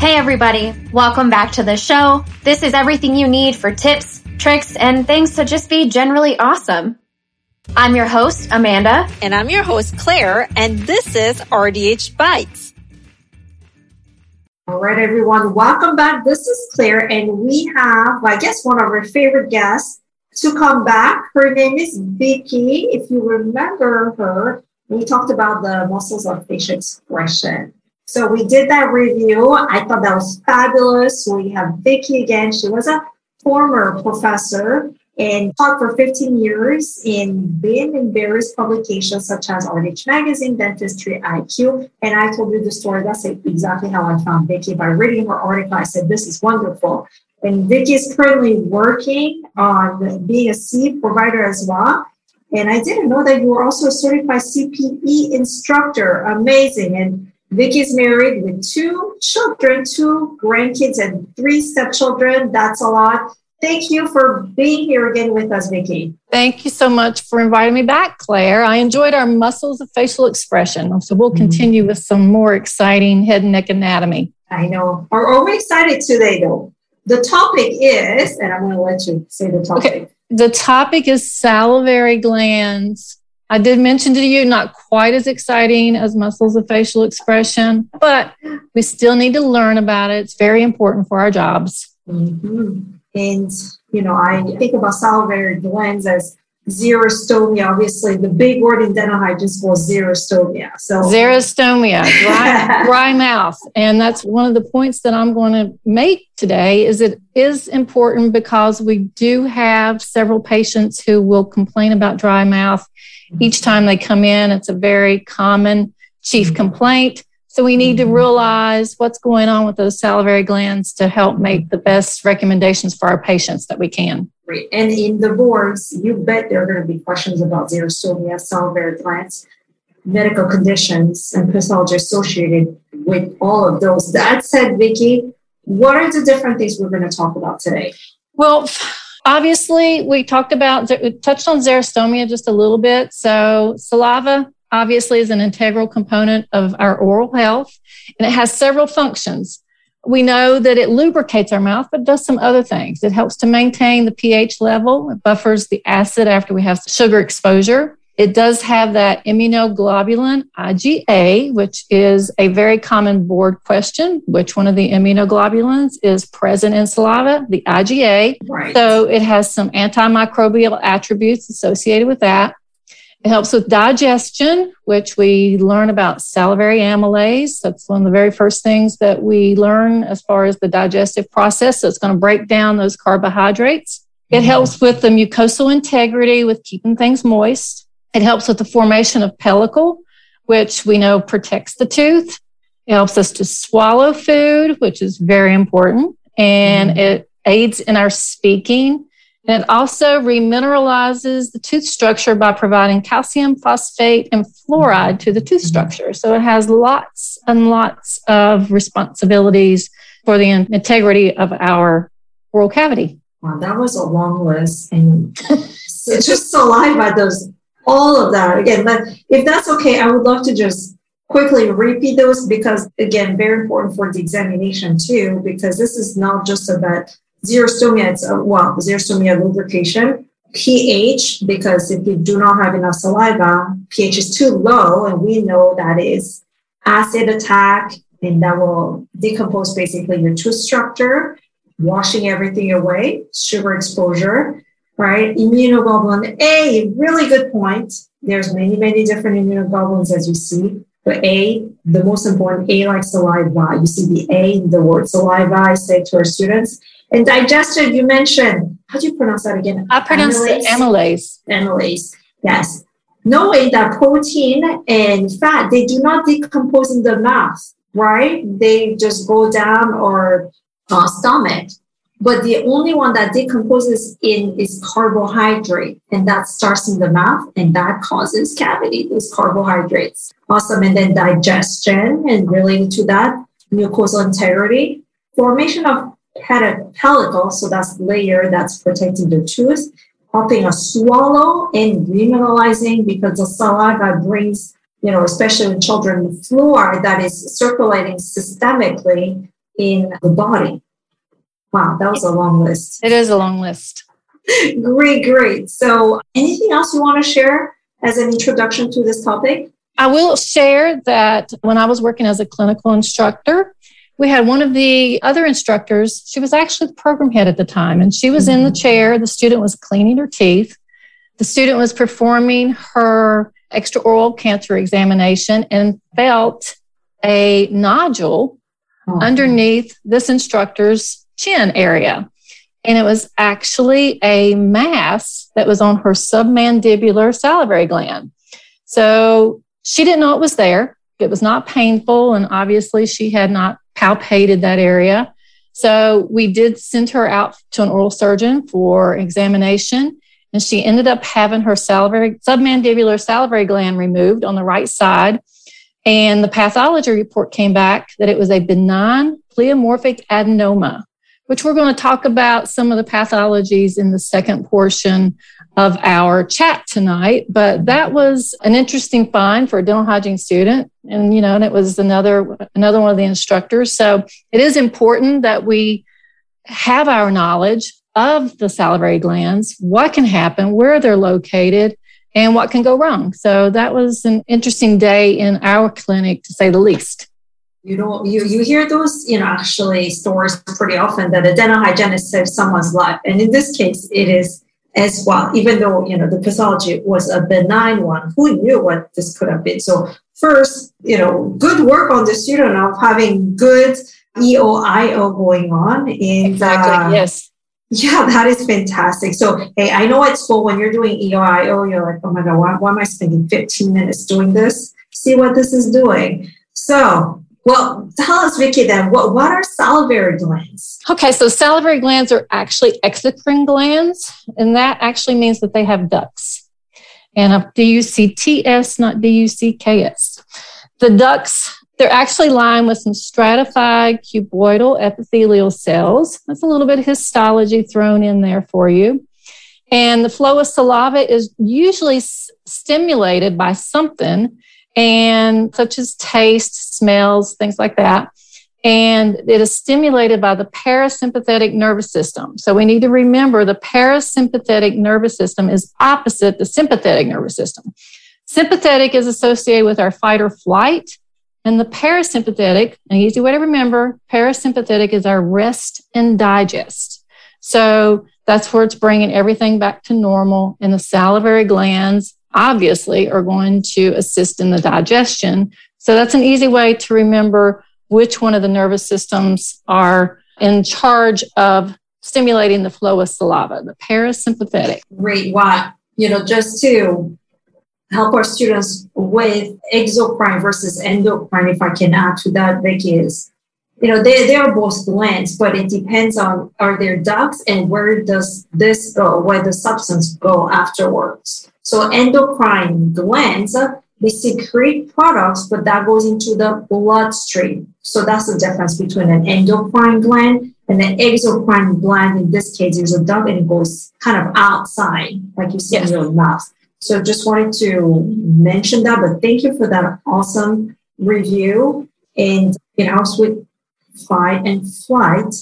Hey everybody, welcome back to the show. This is everything you need for tips, tricks, and things to just be generally awesome. I'm your host, Amanda. And I'm your host, Claire, and this is RDH Bites. All right, everyone, welcome back. This is Claire, and we have, I guess, one of our favorite guests to come back. Her name is Vicky. If you remember her, we talked about the muscles of facial expression. So we did that review. I thought that was fabulous. We have Vicky again. She was a former professor and taught for 15 years in been in various publications such as RDH Magazine, Dentistry IQ. And I told you the story. That's exactly how I found Vicky by reading her article. I said, this is wonderful. And Vicky is currently working on being a C provider as well. And I didn't know that you were also a certified CPE instructor. Amazing. And Vicky's married with two children, two grandkids, and three stepchildren. That's a lot. Thank you for being here again with us, Vicky. Thank you so much for inviting me back, Claire. I enjoyed our muscles of facial expression. So we'll mm-hmm. continue with some more exciting head and neck anatomy. I know. Are, are we excited today, though? The topic is, and I'm going to let you say the topic. Okay. The topic is salivary glands I did mention to you, not quite as exciting as muscles of facial expression, but we still need to learn about it. It's very important for our jobs. Mm-hmm. And, you know, I think about salivary glands as xerostomia. Obviously, the big word in dental hygiene is called xerostomia. So xerostomia, dry, dry mouth, and that's one of the points that I'm going to make today. Is it is important because we do have several patients who will complain about dry mouth each time they come in, it's a very common chief mm-hmm. complaint. So we need to mm-hmm. realize what's going on with those salivary glands to help make the best recommendations for our patients that we can. And in the boards, you bet there are going to be questions about xerostomia, salivary glands, medical conditions, and pathology associated with all of those. That said, Vicki, what are the different things we're going to talk about today? Well, Obviously, we talked about, we touched on xerostomia just a little bit. So, saliva obviously is an integral component of our oral health, and it has several functions. We know that it lubricates our mouth, but does some other things. It helps to maintain the pH level, it buffers the acid after we have sugar exposure. It does have that immunoglobulin IgA, which is a very common board question. Which one of the immunoglobulins is present in saliva? The IgA. Right. So it has some antimicrobial attributes associated with that. It helps with digestion, which we learn about salivary amylase. That's one of the very first things that we learn as far as the digestive process. So it's going to break down those carbohydrates. It helps with the mucosal integrity with keeping things moist. It helps with the formation of pellicle, which we know protects the tooth. It helps us to swallow food, which is very important. And mm. it aids in our speaking. It also remineralizes the tooth structure by providing calcium, phosphate, and fluoride to the tooth structure. So it has lots and lots of responsibilities for the integrity of our oral cavity. Wow, that was a long list. And it's just saliva does all of that again. But if that's okay, I would love to just quickly repeat those because again, very important for the examination too, because this is not just about xerostomia, it's a, well, xerostomia lubrication, pH, because if you do not have enough saliva, pH is too low, and we know that is acid attack, and that will decompose basically your tooth structure, washing everything away, sugar exposure, right? Immunoglobulin A, really good point. There's many, many different immunoglobulins as you see. But A, the most important, A like saliva. You see the A in the word saliva, I say to our students. And digestion, you mentioned, how do you pronounce that again? I pronounce amylase. it amylase. Amylase, yes. Knowing that protein and fat, they do not decompose in the mouth, right? They just go down or uh, stomach. But the only one that decomposes in is carbohydrate, and that starts in the mouth, and that causes cavity, those carbohydrates. Awesome. And then digestion, and related to that, mucosal integrity, formation of pellicle, so that's the layer that's protecting the tooth, helping us swallow and remineralizing because the saliva brings, you know, especially in children, the fluoride that is circulating systemically in the body. Wow, that was a long list. It is a long list. great, great. So, anything else you want to share as an introduction to this topic? I will share that when I was working as a clinical instructor, we had one of the other instructors. She was actually the program head at the time, and she was mm-hmm. in the mm-hmm. chair. The student was cleaning her teeth. The student was performing her extraoral cancer examination and felt a nodule oh. underneath this instructor's chin area. And it was actually a mass that was on her submandibular salivary gland. So she didn't know it was there. It was not painful. And obviously, she had not palpated that area. So we did send her out to an oral surgeon for examination. And she ended up having her salivary, submandibular salivary gland removed on the right side. And the pathology report came back that it was a benign pleomorphic adenoma, which we're going to talk about some of the pathologies in the second portion of our chat tonight. But that was an interesting find for a dental hygiene student. And, you know, and it was another, another one of the instructors. So it is important that we have our knowledge of the salivary glands, what can happen, where they're located, and what can go wrong. So that was an interesting day in our clinic, to say the least. You know, you, you hear those, you know, actually stories pretty often that a dental hygienist saves someone's life. And in this case, it is as well, even though, you know, the pathology was a benign one. Who knew what this could have been? So first, you know, good work on the student of having good EOIO going on. And, exactly, uh, yes yeah, that is fantastic. So, hey, I know at school when you're doing EOIO, you're like, oh my God, why, why am I spending 15 minutes doing this? See what this is doing. So, well, tell us, Vicki, then, what, what are salivary glands? Okay, so salivary glands are actually exocrine glands, and that actually means that they have ducts. And uh, a D-U-C-T-S, not D-U-C-K-S. The ducts they're actually lined with some stratified cuboidal epithelial cells. That's a little bit of histology thrown in there for you. And the flow of saliva is usually s- stimulated by something, and such as taste, smells, things like that. And it is stimulated by the parasympathetic nervous system. So we need to remember the parasympathetic nervous system is opposite the sympathetic nervous system. Sympathetic is associated with our fight or flight and the parasympathetic, an easy way to remember, parasympathetic is our rest and digest. So that's where it's bringing everything back to normal. in the salivary glands, obviously, are going to assist in the digestion. So that's an easy way to remember which one of the nervous systems are in charge of stimulating the flow of saliva, the parasympathetic. Great. Wow. You know, just to help our students with exocrine versus endocrine, if I can add to that, Vicki, is, you know, they, they are both glands, but it depends on are there ducts and where does this go, where the substance go afterwards. So endocrine glands, they secrete products, but that goes into the bloodstream. So that's the difference between an endocrine gland and an exocrine gland. In this case, is a duct and it goes kind of outside, like you see yes. in your mouth. So just wanted to mention that, but thank you for that awesome review. And it helps with fight and flight.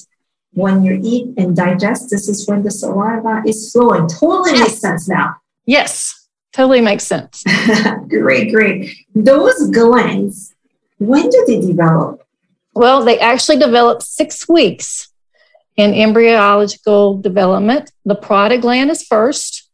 When you eat and digest, this is when the saliva is flowing. Totally yes. makes sense now. Yes, totally makes sense. great, great. Those glands, when do they develop? Well, they actually develop six weeks in embryological development. The parotid gland is first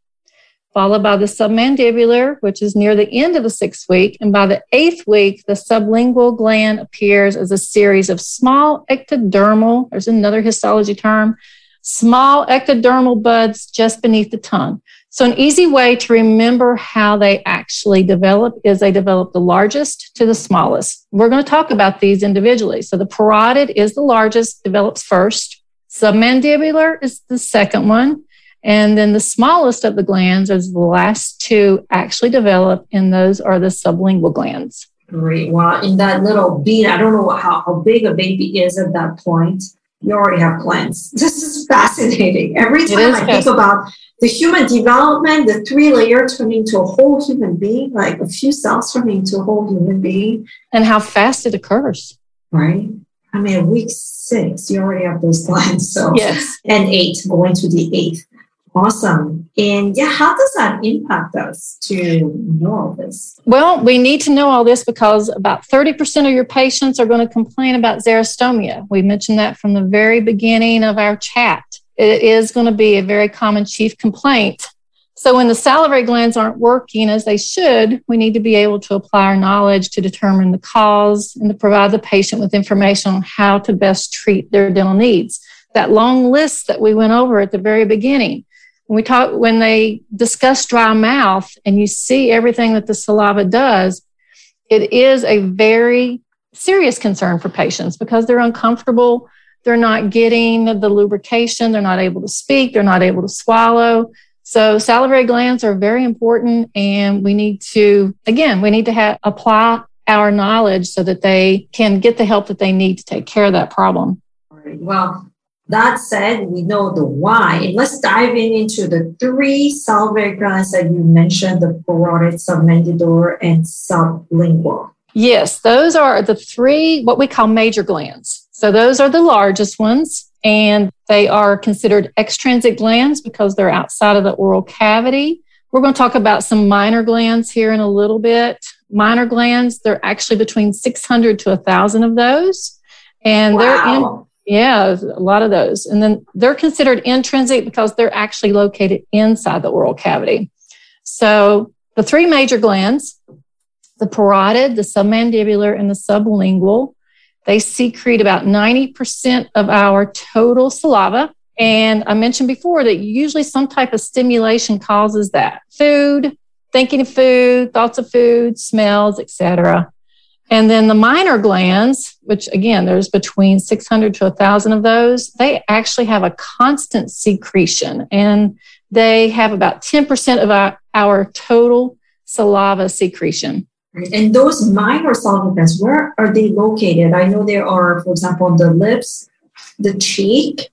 followed by the submandibular, which is near the end of the sixth week. And by the eighth week, the sublingual gland appears as a series of small ectodermal, there's another histology term, small ectodermal buds just beneath the tongue. So, an easy way to remember how they actually develop is they develop the largest to the smallest. We're going to talk about these individually. So, the parotid is the largest, develops first. Submandibular is the second one. And then the smallest of the glands is the last two actually develop, and those are the sublingual glands. Great. Well, in that little bean, I don't know how, how big a baby is at that point. You already have glands. This is fascinating. Every time I think about the human development, the three layers turning into a whole human being, like a few cells turning into a whole human being. And how fast it occurs. Right. I mean, week six, you already have those glands. So, yes. And eight, going to the eighth. Awesome. And yeah, how does that impact us to know all this? Well, we need to know all this because about 30% of your patients are going to complain about xerostomia. We mentioned that from the very beginning of our chat. It is going to be a very common chief complaint. So, when the salivary glands aren't working as they should, we need to be able to apply our knowledge to determine the cause and to provide the patient with information on how to best treat their dental needs. That long list that we went over at the very beginning when we talk when they discuss dry mouth and you see everything that the saliva does it is a very serious concern for patients because they're uncomfortable. They're not getting the lubrication. They're not able to speak. They're not able to swallow. So salivary glands are very important and we need to again we need to have, apply our knowledge so that they can get the help that they need to take care of that problem. Well that said, we know the why. And let's dive in into the three salivary glands that you mentioned, the parotid, submandibular, and sublingual. Yes, those are the three, what we call major glands. So those are the largest ones, and they are considered extrinsic glands because they're outside of the oral cavity. We're going to talk about some minor glands here in a little bit. Minor glands, they're actually between 600 to 1,000 of those. And wow. they're in yeah, a lot of those. And then they're considered intrinsic because they're actually located inside the oral cavity. So the three major glands, the parotid, the submandibular, and the sublingual, they secrete about 90% of our total saliva. And I mentioned before that usually some type of stimulation causes that. Food, thinking of food, thoughts of food, smells, etc. And then the minor glands, which again, there's between 600 to 1,000 of those, they actually have a constant secretion and they have about 10% of our, our total saliva secretion. And those minor saliva glands, where are they located? I know there are, for example, the lips, the cheek.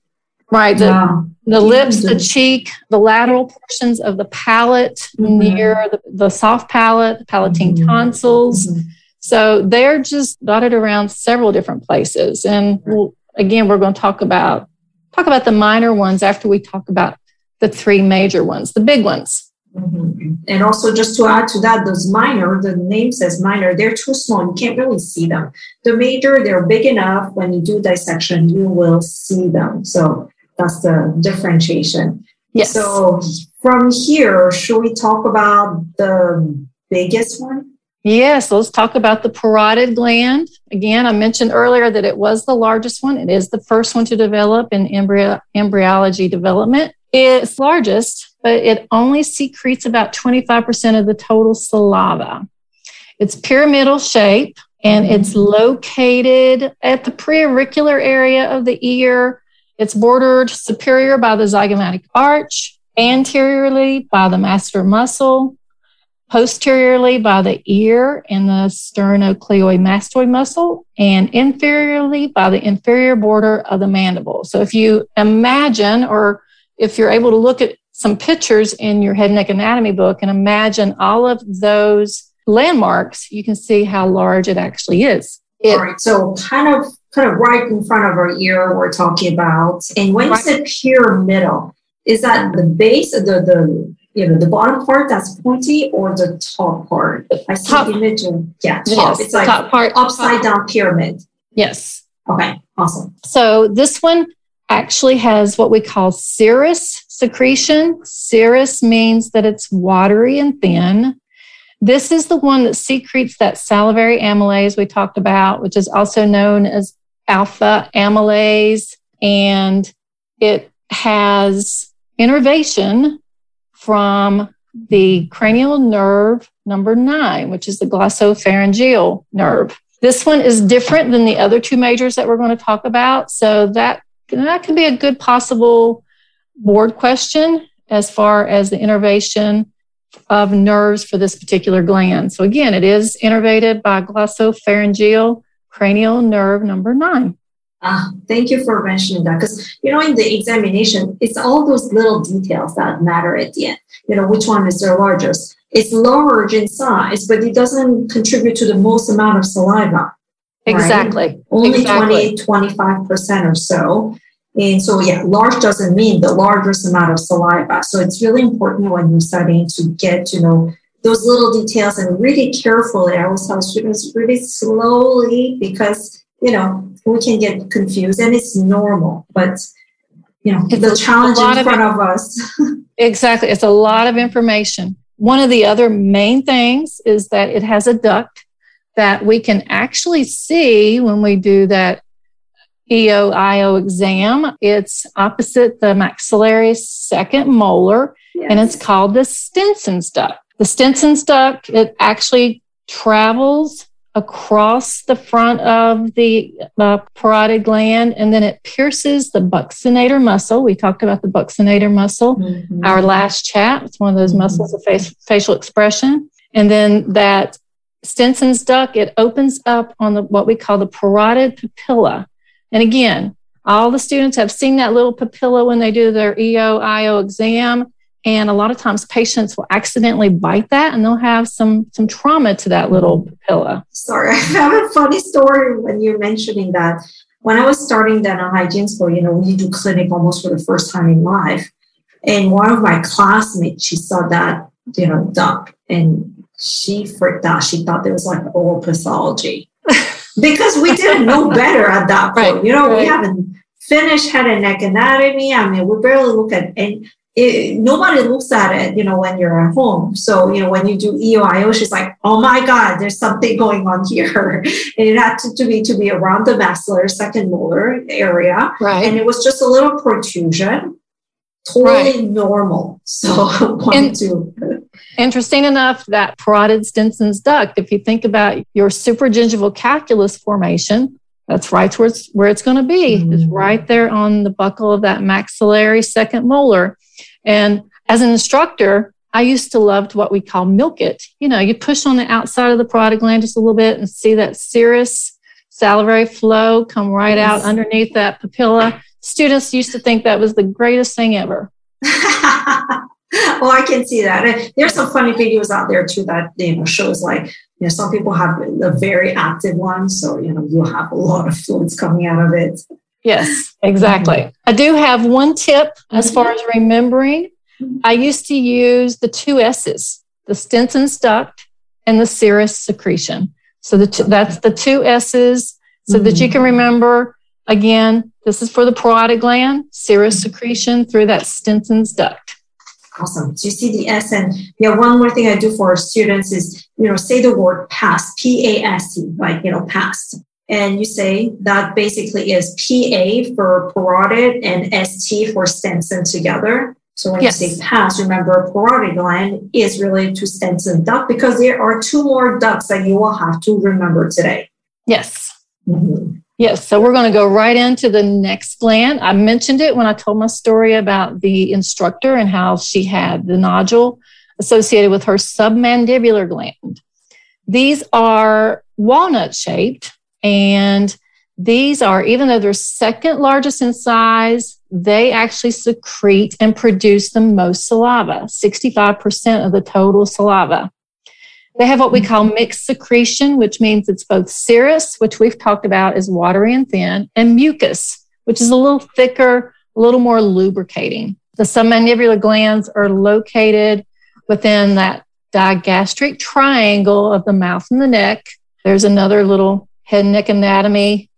Right. The, the lips, the cheek, the lateral portions of the palate mm-hmm. near the, the, soft palate, the palatine mm-hmm. tonsils. Mm-hmm so they're just dotted around several different places. And we'll, again, we're going to talk about talk about the minor ones after we talk about the three major ones, the big ones. Mm-hmm. And also, just to add to that, those minor, the name says minor, they're too small. You can't really see them. The major, they're big enough. When you do dissection, you will see them. So that's the differentiation. Yes. So from here, should we talk about the biggest one? Yes, let's talk about the parotid gland. Again, I mentioned earlier that it was the largest one. It is the first one to develop in embryo- embryology development. It's largest, but it only secretes about 25% of the total saliva. It's pyramidal shape and it's located at the preauricular area of the ear. It's bordered superior by the zygomatic arch, anteriorly by the masseter muscle, posteriorly by the ear and the sternocleidomastoid muscle, and inferiorly by the inferior border of the mandible. So if you imagine, or if you're able to look at some pictures in your head and neck anatomy book and imagine all of those landmarks, you can see how large it actually is. It, all right, so kind of kind of right in front of our ear we're talking about. And when right. you said pyramidal, is that the base of the, the you know, the bottom part that's pointy or the top part? I see top. the image of, yeah, top. Yes, it's like top part, upside top. down pyramid. Yes. Okay, awesome. So this one actually has what we call serous secretion. Serous means that it's watery and thin. This is the one that secretes that salivary amylase we talked about, which is also known as alpha amylase. And it has innervation from the cranial nerve number nine, which is the glossopharyngeal nerve. This one is different than the other two majors that we're going to talk about. So that, that could be a good possible board question as far as the innervation of nerves for this particular gland. So again, it is innervated by glossopharyngeal cranial nerve number nine. Ah, thank you for mentioning that because you know in the examination it's all those little details that matter at the end. You know which one is the largest. It's large in size, but it doesn't contribute to the most amount of saliva. Exactly. Right? Only exactly. 20, 25% or so. And so, yeah, large doesn't mean the largest amount of saliva. So it's really important when you're studying to get to know those little details and really carefully. I always tell students really slowly because, you know, we can get confused and it's normal. But, you know, it's the challenge in front of, of us. exactly. It's a lot of information. One of the other main things is that it has a duct that we can actually see when we do that EOIO exam. It's opposite the maxillary second molar, yes. and it's called the Stenson's duct. The Stenson's duct, it actually travels across the front of the uh, parotid gland and then it pierces the buccinator muscle. We talked about the buccinator muscle, mm-hmm. our last chat. It's one of those mm-hmm. muscles of face, facial expression. And then that Stenson's duct, it opens up on the what we call the parotid papilla. And again, all the students have seen that little papilla when they do their EO-IO exam. And a lot of times patients will accidentally bite that and they'll have some, some trauma to that little papilla. Sorry, I have a funny story when you're mentioning that. When I was starting dental hygiene school, you know, we do clinic almost for the first time in life. And one of my classmates, she saw that, you know, duck and she freaked out. She thought it was like oral pathology because we didn't know better at that point. Right, you know, right. we haven't finished head and neck anatomy. I mean, we barely look at and it, nobody looks at it, you know, when you're at home. So, you know, when you do EOIO, she's like, oh my God, there's something going on here. and it had to, to, be to be around the maxillary second molar area. Right. And it was just a little protrusion. Totally right. normal. So and, to interesting enough, that parotid Stenson's duct, if you think about your supragingival calculus formation, that's right where it's, where it's going to be, mm. is right there on the buccal of that maxillary second molar. And as an instructor, I used to love what we call milk it. You know, you push on the outside of the parotid gland just a little bit and see that serous salivary flow come right out underneath that papilla. Students used to think that was the greatest thing ever. well, I can see that. there's some funny videos out there too that you know shows like you know some people have a very active one, so you know you'll have a lot of fluids coming out of it. Yes, exactly. Mm-hmm. I do have one tip as far as remembering. Mm-hmm. I used to use the two S's, the Stenson's duct and the serous secretion. So the t- that's the two S's so mm-hmm. that you can remember again, this is for the parotid gland, serous secretion through that Stenson's duct. Awesome. So you see the S and yeah, one more thing I do for students is, you know, say the word pass, P-A-S-T, like, you know, past. And you say that basically is PA for parotid and ST for Stenson together. So when yes. you say past, remember parotid gland is related to Stenson duct because there are two more ducts that you will have to remember today. Yes. Mm-hmm. Yes, so we're going to go right into the next gland. I mentioned it when I told my story about the instructor and how she had the nodule associated with her submandibular gland. These are walnut shaped, and these are, even though they're second largest in size, they actually secrete and produce the most saliva, 65% of the total saliva. They have what we call mixed secretion, which means it's both serous, which we've talked about is watery and thin, and mucus, which is a little thicker, a little more lubricating. The submandibular glands are located within that digastric triangle of the mouth and the neck. There's another little head and neck anatomy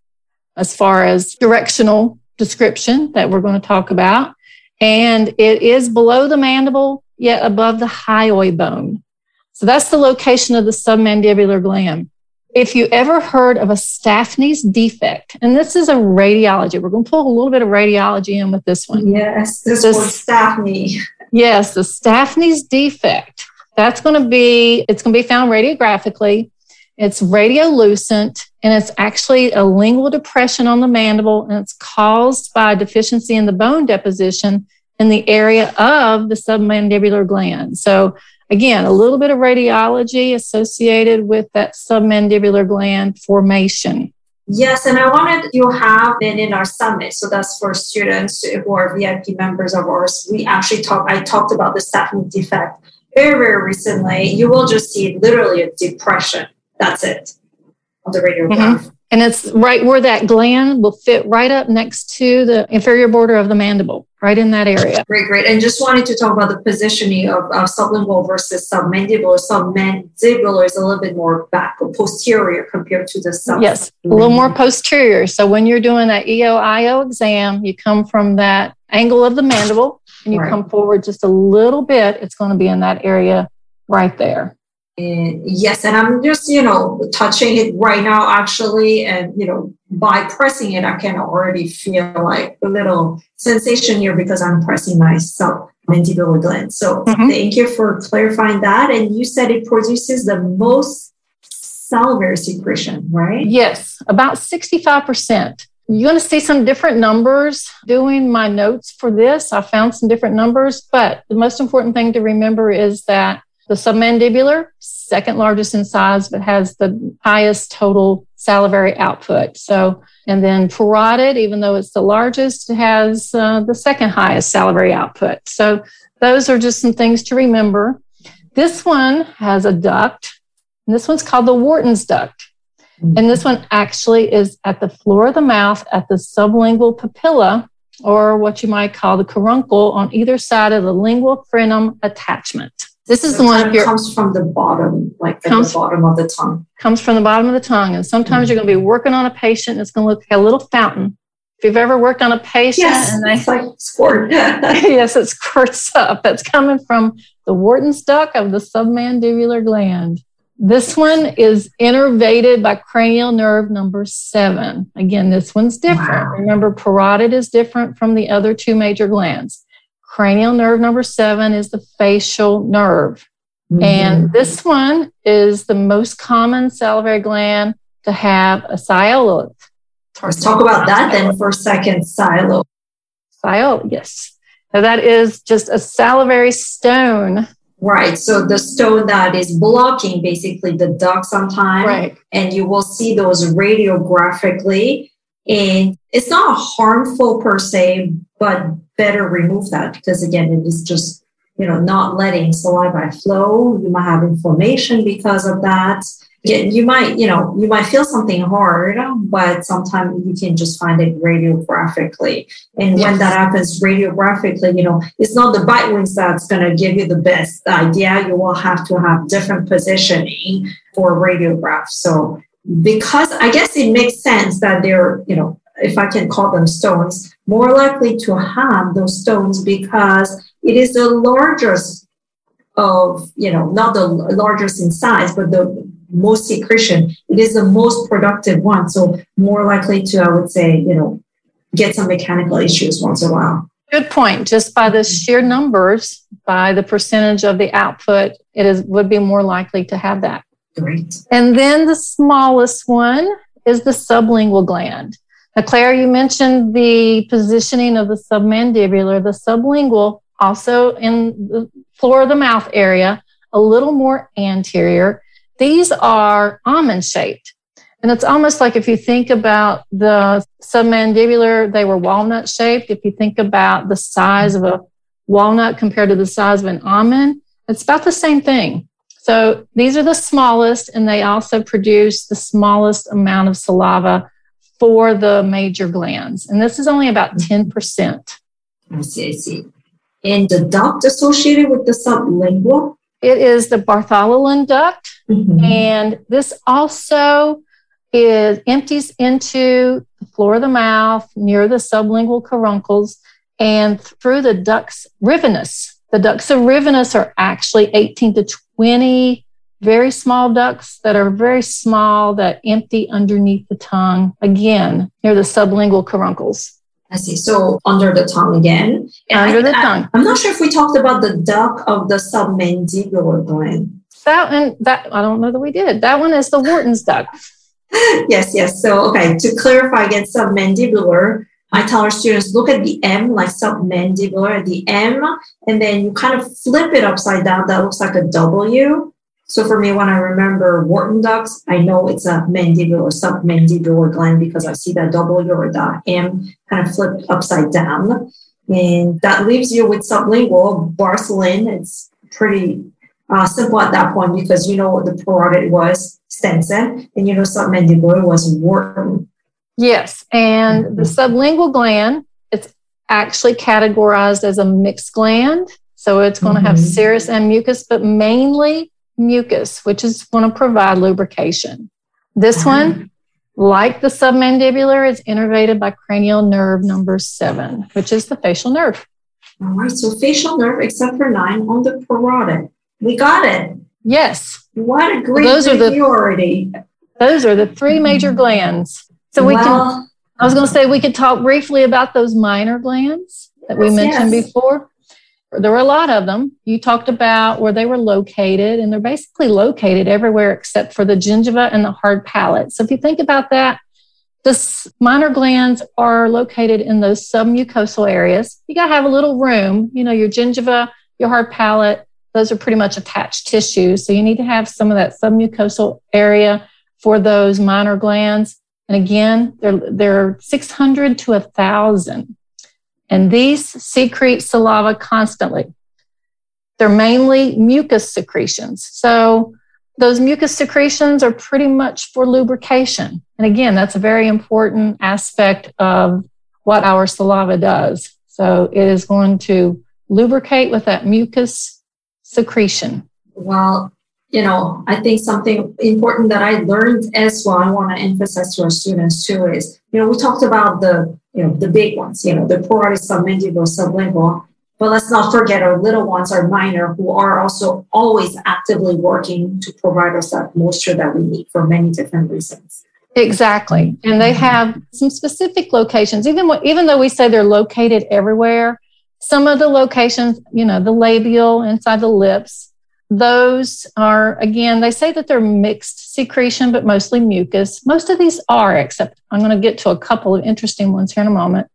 as far as directional description that we're going to talk about. And it is below the mandible, yet above the hyoid bone. So that's the location of the submandibular gland. If you ever heard of a Stafne's defect, and this is a radiology, we're going to pull a little bit of radiology in with this one. Yes, this the, was Stafne. Yes, the Stafne's defect. That's going to be, it's going to be found radiographically. It's radiolucent and it's actually a lingual depression on the mandible and it's caused by a deficiency in the bone deposition in the area of the submandibular gland. So Again, a little bit of radiology associated with that submandibular gland formation. Yes, and I wanted you have been in our summit. So that's for students who are VIP members of ours. We actually talked, I talked about the Stafne defect very, very recently. You will just see literally a depression. That's it on the radiograph. Mm-hmm. And it's right where that gland will fit right up next to the inferior border of the mandible, right in that area. Great, great. And just wanted to talk about the positioning of, of sublingual versus submandibular. Submandibular is a little bit more back or posterior compared to the sub. Yes, a little more posterior. So when you're doing that EOIO exam, you come from that angle of the mandible and you right. come forward just a little bit. It's going to be in that area right there. And yes, and I'm just, you know, touching it right now, actually. And, you know, by pressing it, I can already feel like a little sensation here because I'm pressing myself submandibular gland. So mm-hmm. thank you for clarifying that. And you said it produces the most salivary secretion, right? Yes, about 65%. You're going to see some different numbers doing my notes for this. I found some different numbers, but the most important thing to remember is that the submandibular, second largest in size, but has the highest total salivary output. So, and then parotid, even though it's the largest, has uh, the second highest salivary output. So, those are just some things to remember. This one has a duct, and this one's called the Wharton's duct. And this one actually is at the floor of the mouth at the sublingual papilla, or what you might call the caruncle on either side of the lingual frenum attachment. This is so the one that comes from the bottom, like comes, the bottom of the tongue. Comes from the bottom of the tongue. And sometimes mm-hmm. you're going to be working on a patient, and it's going to look like a little fountain. If you've ever worked on a patient yes, and they it's like squirt. yes, it squirts up. That's coming from the Wharton's duct of the submandibular gland. This one is innervated by cranial nerve number seven. Again, this one's different. Wow. Remember, parotid is different from the other two major glands. Cranial nerve number seven is the facial nerve. Mm-hmm. And this one is the most common salivary gland to have a sialolith. Let's talk about that then for a second. Silo. Silo, yes. So that is just a salivary stone. Right. So the stone that is blocking basically the duct sometimes. Right. And you will see those radiographically. And it's not harmful per se, but better remove that because again, it is just, you know, not letting saliva flow. You might have inflammation because of that. You might, you know, you might feel something hard, but sometimes you can just find it radiographically. And yes. when that happens radiographically, you know, it's not the bite wings that's going to give you the best idea. You will have to have different positioning for radiograph. So because I guess it makes sense that they're, you know, if I can call them stones, more likely to have those stones because it is the largest of, you know, not the largest in size, but the most secretion. It is the most productive one. So more likely to, I would say, you know, get some mechanical issues once in a while. Good point. Just by the sheer numbers, by the percentage of the output, it is would be more likely to have that. Great. And then the smallest one is the sublingual gland. Now, Claire, you mentioned the positioning of the submandibular, the sublingual, also in the floor of the mouth area, a little more anterior. These are almond shaped. And it's almost like if you think about the submandibular, they were walnut shaped. If you think about the size of a walnut compared to the size of an almond, it's about the same thing. So these are the smallest, and they also produce the smallest amount of saliva for the major glands. And this is only about 10%. Mm-hmm. I see, I see. And the duct associated with the sublingual? It is the Bartholin duct. Mm-hmm. And this also is empties into the floor of the mouth near the sublingual caruncles and through the ducts rivinus. The ducts of rivinus are actually 18 to 20 very small ducts that are very small that empty underneath the tongue, again, near the sublingual caruncles. I see. So under the tongue again. And under I, the tongue. I, am not sure if we talked about the duct of the submandibular gland. That one, that I don't know that we did. That one is the Wharton's duct. yes, yes. So okay, to clarify again, submandibular. I tell our students look at the M like submandibular, the M, and then you kind of flip it upside down. That looks like a W. So for me, when I remember Wharton ducts, I know it's a mandibular submandibular gland because I see that W or the M kind of flipped upside down. And that leaves you with sublingual, Bartholin. It's pretty uh, simple at that point because you know what the parotid was, Stenson, and you know submandibular was Wharton. Yes, and mm-hmm. the sublingual gland, it's actually categorized as a mixed gland. So it's going mm-hmm. to have serous and mucus, but mainly mucus, which is going to provide lubrication. This one, like the submandibular, is innervated by cranial nerve number seven, which is the facial nerve. All right, so facial nerve, except for nine on the parotid. We got it. Yes. What a great those are the, Those are the three major glands. So we well, can, I was going to say, we could talk briefly about those minor glands that we mentioned yes. before. There were a lot of them. You talked about where they were located, and they're basically located everywhere except for the gingiva and the hard palate. So if you think about that, the minor glands are located in those submucosal areas. You got to have a little room. You know, your gingiva, your hard palate, those are pretty much attached tissues. So you need to have some of that submucosal area for those minor glands. And again, they're, they're 600 to 1,000. And these secrete saliva constantly. They're mainly mucus secretions. So those mucus secretions are pretty much for lubrication. And again, that's a very important aspect of what our saliva does. So it is going to lubricate with that mucus secretion. Well, you know, I think something important that I learned as well, I want to emphasize to our students too is, you know, we talked about the, you know, the big ones, you know, the parotid submandibular, sublingual, but let's not forget our little ones, our minor, who are also always actively working to provide us that moisture that we need for many different reasons. Exactly. And they have some specific locations, even, even though we say they're located everywhere, some of the locations, you know, the labial inside the lips, those are, again, they say that they're mixed secretion, but mostly mucus. Most of these are, except I'm going to get to a couple of interesting ones here in a moment.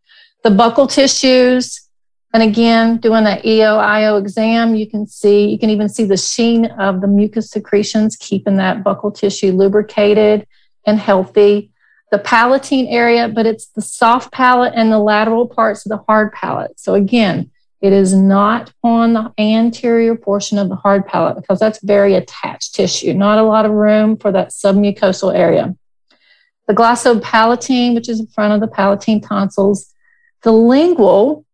The buccal tissues, and again, doing that EO-IO exam, you can see, you can even see the sheen of the mucus secretions, keeping that buccal tissue lubricated and healthy. The palatine area, but it's the soft palate and the lateral parts of the hard palate. So again, it is not on the anterior portion of the hard palate because that's very attached tissue, not a lot of room for that submucosal area. The glossopalatine, which is in front of the palatine tonsils, the lingual,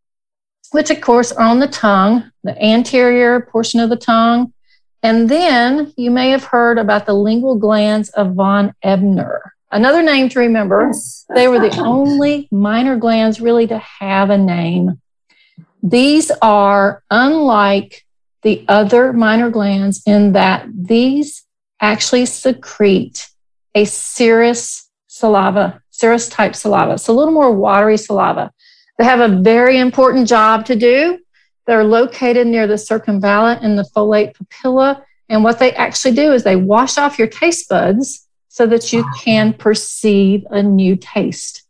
which of course are on the tongue, the anterior portion of the tongue. And then you may have heard about the lingual glands of von Ebner. Another name to remember, yes. they were the only minor glands really to have a name. These are unlike the other minor glands in that these actually secrete a serous saliva, serous type saliva. It's a little more watery saliva. They have a very important job to do. They're located near the circumvallate and the foliate papilla. And what they actually do is they wash off your taste buds so that you can perceive a new taste.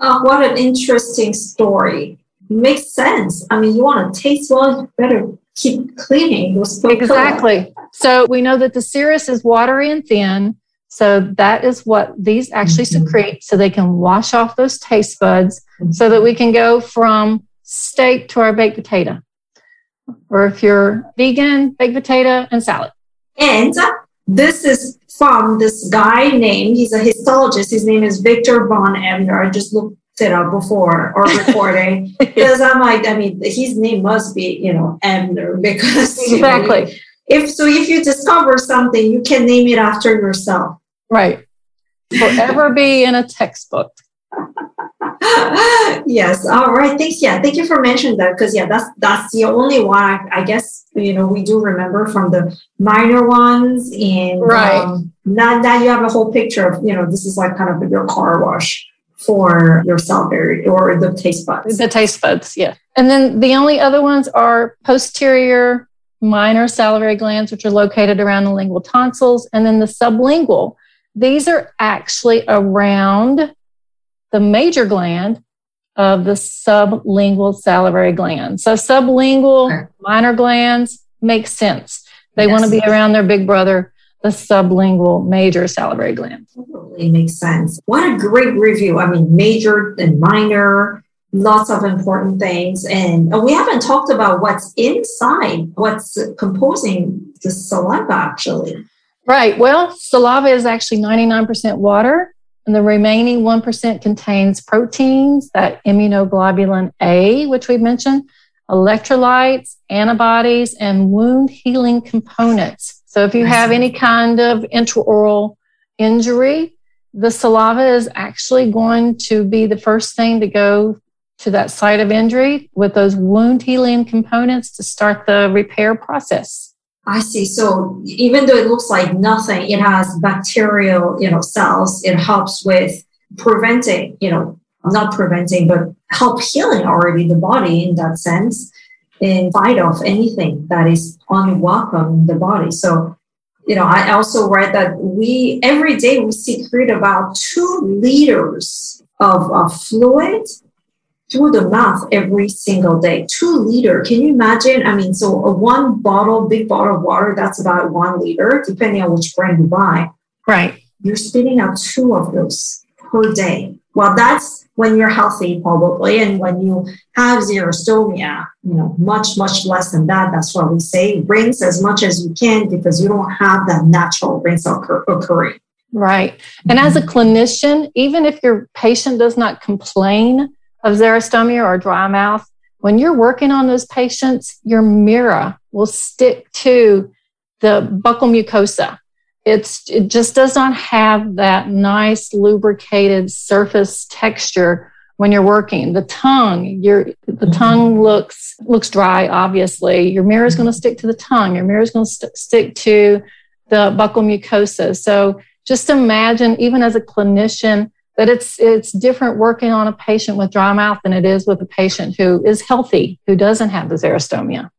Oh, what an interesting story makes sense. I mean, you want to taste well, you better keep cleaning those Exactly. So we know that the serous is watery and thin. So that is what these actually mm-hmm. secrete so they can wash off those taste buds mm-hmm. so that we can go from steak to our baked potato. Or if you're vegan, baked potato and salad. And this is from this guy named, he's a histologist. His name is Victor von Ebner. I just looked it up before or recording because I'm like, I mean, his name must be, you know, Ebner because exactly. Know, if so, if you discover something, you can name it after yourself. Right. Forever be in a textbook. yes. All right. Thanks. Yeah. Thank you for mentioning that because yeah, that's that's the only one I, I, guess you know we do remember from the minor ones and right. Um, now, now you have a whole picture of you know this is like kind of your car wash for your salivary or the taste buds. The taste buds, yeah. And then the only other ones are posterior minor salivary glands, which are located around the lingual tonsils, and then the sublingual. These are actually around the major gland of the sublingual salivary gland. So sublingual minor glands make sense. They yes. want to be around their big brother the sublingual major salivary gland. Mm-hmm. Totally makes sense. What a great review. I mean, major and minor, lots of important things. And uh, we haven't talked about what's inside, what's composing the saliva actually. Right. Well, saliva is actually 99% water, and the remaining 1% contains proteins, that immunoglobulin A, which we mentioned, electrolytes, antibodies, and wound healing components. So if you have any kind of intraoral injury, the saliva is actually going to be the first thing to go to that site of injury with those wound healing components to start the repair process. I see. So even though it looks like nothing, it has bacterial, you know, cells. It helps with preventing, you know, not preventing, but help healing already the body in that sense, in fight of anything that is unwelcome in the body. So, you know, I also read that we every day we secrete about two liters of, of fluid through the mouth every single day. Two liter. Can you imagine? I mean, so a one bottle, big bottle of water, that's about one liter, depending on which brand you buy. Right. You're spitting out two of those per day. Well, that's when you're healthy, probably. And when you have xerostomia, you know, much, much less than that. That's why we say rinse as much as you can because you don't have that natural rinse occur- occurring. Right. And as a clinician, even if your patient does not complain of xerostomia or dry mouth, when you're working on those patients, your mirror will stick to the buccal mucosa. It's, it just does not have that nice lubricated surface texture when you're working. The tongue, your the mm-hmm. tongue looks looks dry. Obviously, your mirror is going to mm-hmm. stick to the tongue. Your mirror is going to st- stick to the buccal mucosa. So just imagine, even as a clinician, that it's it's different working on a patient with dry mouth than it is with a patient who is healthy who doesn't have the xerostomia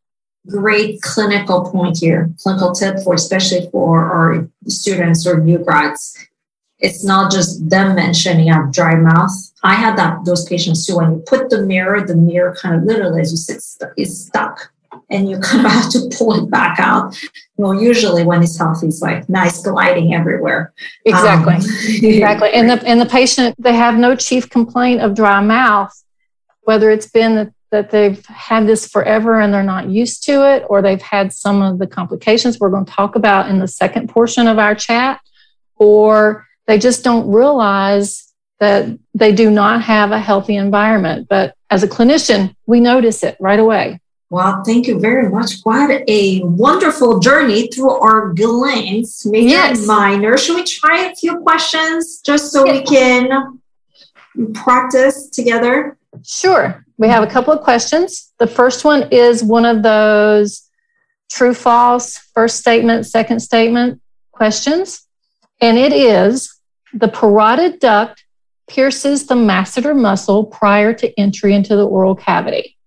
great clinical point here clinical tip for especially for our students or new grads it's not just them mentioning have dry mouth i had that those patients too when you put the mirror the mirror kind of literally as you sit is stuck and you kind of have to pull it back out. Well, usually when it's healthy, it's like nice gliding everywhere. Exactly. Um, exactly. And the and the patient they have no chief complaint of dry mouth, whether it's been that, that they've had this forever and they're not used to it, or they've had some of the complications we're going to talk about in the second portion of our chat, or they just don't realize that they do not have a healthy environment. But as a clinician, we notice it right away. Well, thank you very much. Quite a wonderful journey through our glands, major yes. and minor. Should we try a few questions just so yes. we can practice together? Sure. We have a couple of questions. The first one is one of those true false, first statement, second statement questions. And it is the parotid duct pierces the masseter muscle prior to entry into the oral cavity.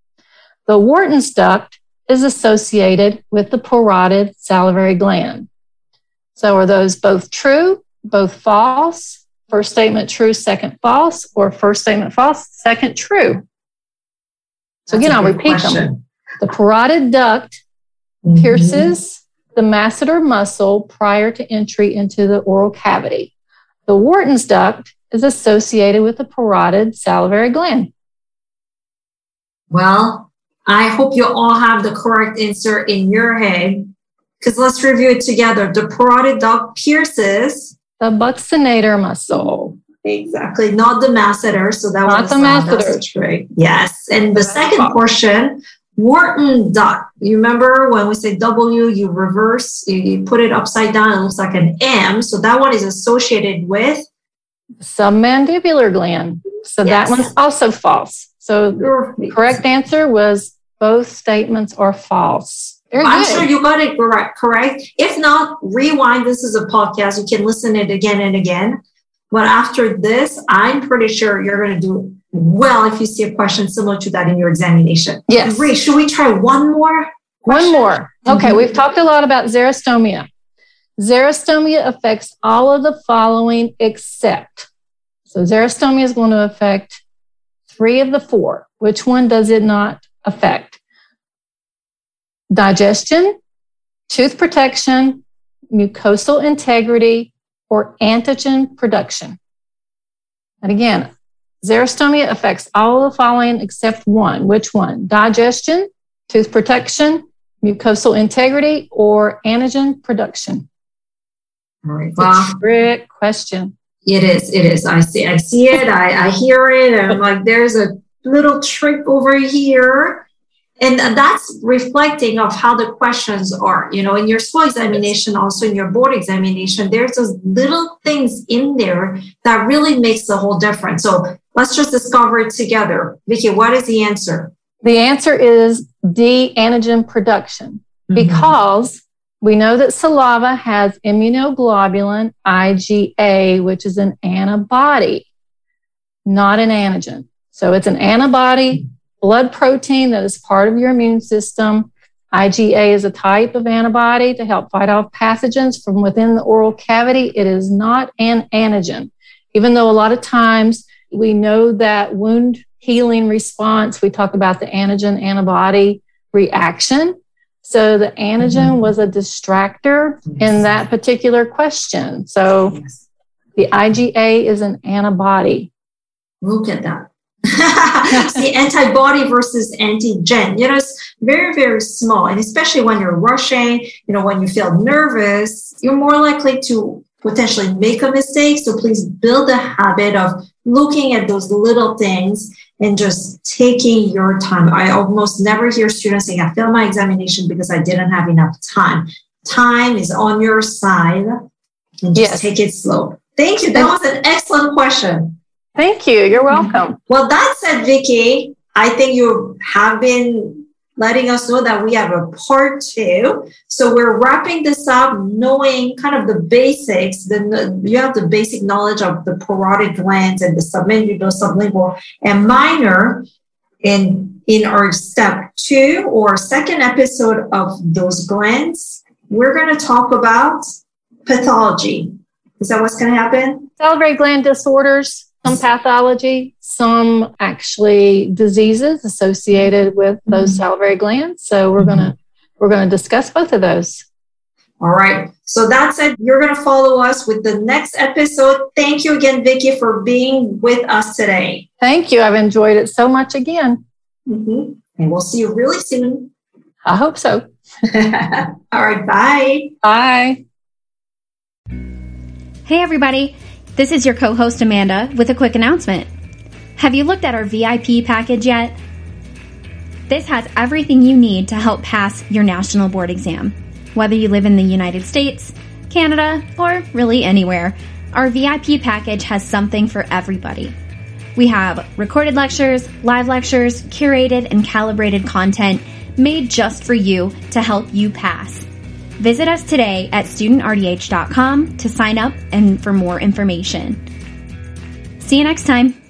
The Wharton's duct is associated with the parotid salivary gland. So are those both true, both false? First statement true, second false, or first statement false, second true? So That's again, I'll repeat question. them. The parotid duct mm-hmm. pierces the masseter muscle prior to entry into the oral cavity. The Wharton's duct is associated with the parotid salivary gland. Well, I hope you all have the correct answer in your head. Because let's review it together. The parotid duct pierces the buccinator muscle. Exactly, not the masseter. So that not was the masseter. trick. Yes, and the second portion, Wharton duct. You remember when we say W, you reverse, you put it upside down. It looks like an M. So that one is associated with submandibular gland. So yes. that one's also false. So the correct answer was both statements are false. Very I'm good. sure you got it correct, correct. If not, rewind. This is a podcast. You can listen it again and again. But after this, I'm pretty sure you're going to do well if you see a question similar to that in your examination. Yes. Great. Should we try one more? Question? One more. Okay. Mm-hmm. We've talked a lot about xerostomia. Xerostomia affects all of the following except. So xerostomia is going to affect three of the four. Which one does it not affect digestion, tooth protection, mucosal integrity, or antigen production. And again, Xerostomia affects all the following except one. Which one? Digestion, tooth protection, mucosal integrity, or antigen production? All right. Trick question. It is. It is. I see. I see it. I, I hear it. And I'm like, there's a little trick over here. And that's reflecting of how the questions are. You know, in your school examination, also in your board examination, there's those little things in there that really makes the whole difference. So let's just discover it together. Vicky, what is the answer? The answer is D antigen production mm-hmm. because we know that saliva has immunoglobulin IgA, which is an antibody, not an antigen. So it's an antibody blood protein that is part of your immune system. IgA is a type of antibody to help fight off pathogens from within the oral cavity. It is not an antigen, even though a lot of times we know that wound healing response, we talk about the antigen antibody reaction. So the antigen mm-hmm. was a distractor yes. in that particular question. So yes. the IgA is an antibody. Look at that. the antibody versus antigen. You know, it's very, very small. And especially when you're rushing, you know, when you feel nervous, you're more likely to potentially make a mistake. So please build a habit of looking at those little things and just taking your time. I almost never hear students saying, I failed my examination because I didn't have enough time. Time is on your side and just yes. take it slow. Thank you. That was an excellent question. Thank you. You're welcome. Well, that said, Vicky, I think you have been letting us know that we have a part two. So we're wrapping this up, knowing kind of the basics. Then you have the basic knowledge of the parotid glands and the submandibular, sublingual, and minor. In in our step two or second episode of those glands, we're going to talk about pathology. Is that what's going to happen? Salivary gland disorders some pathology, some actually diseases associated with those mm-hmm. salivary glands. So we're going to we're going to discuss both of those. All right. So that's it. You're going to follow us with the next episode. Thank you again, Vicki, for being with us today. Thank you. I've enjoyed it so much again. Mm-hmm. And we'll see you really soon. I hope so. All right. Bye. Bye. Hey, everybody. This is your co host Amanda with a quick announcement. Have you looked at our VIP package yet? This has everything you need to help pass your national board exam. Whether you live in the United States, Canada, or really anywhere, our VIP package has something for everybody. We have recorded lectures, live lectures, curated and calibrated content made just for you to help you pass. Visit us today at studentrdh.com to sign up and for more information. See you next time.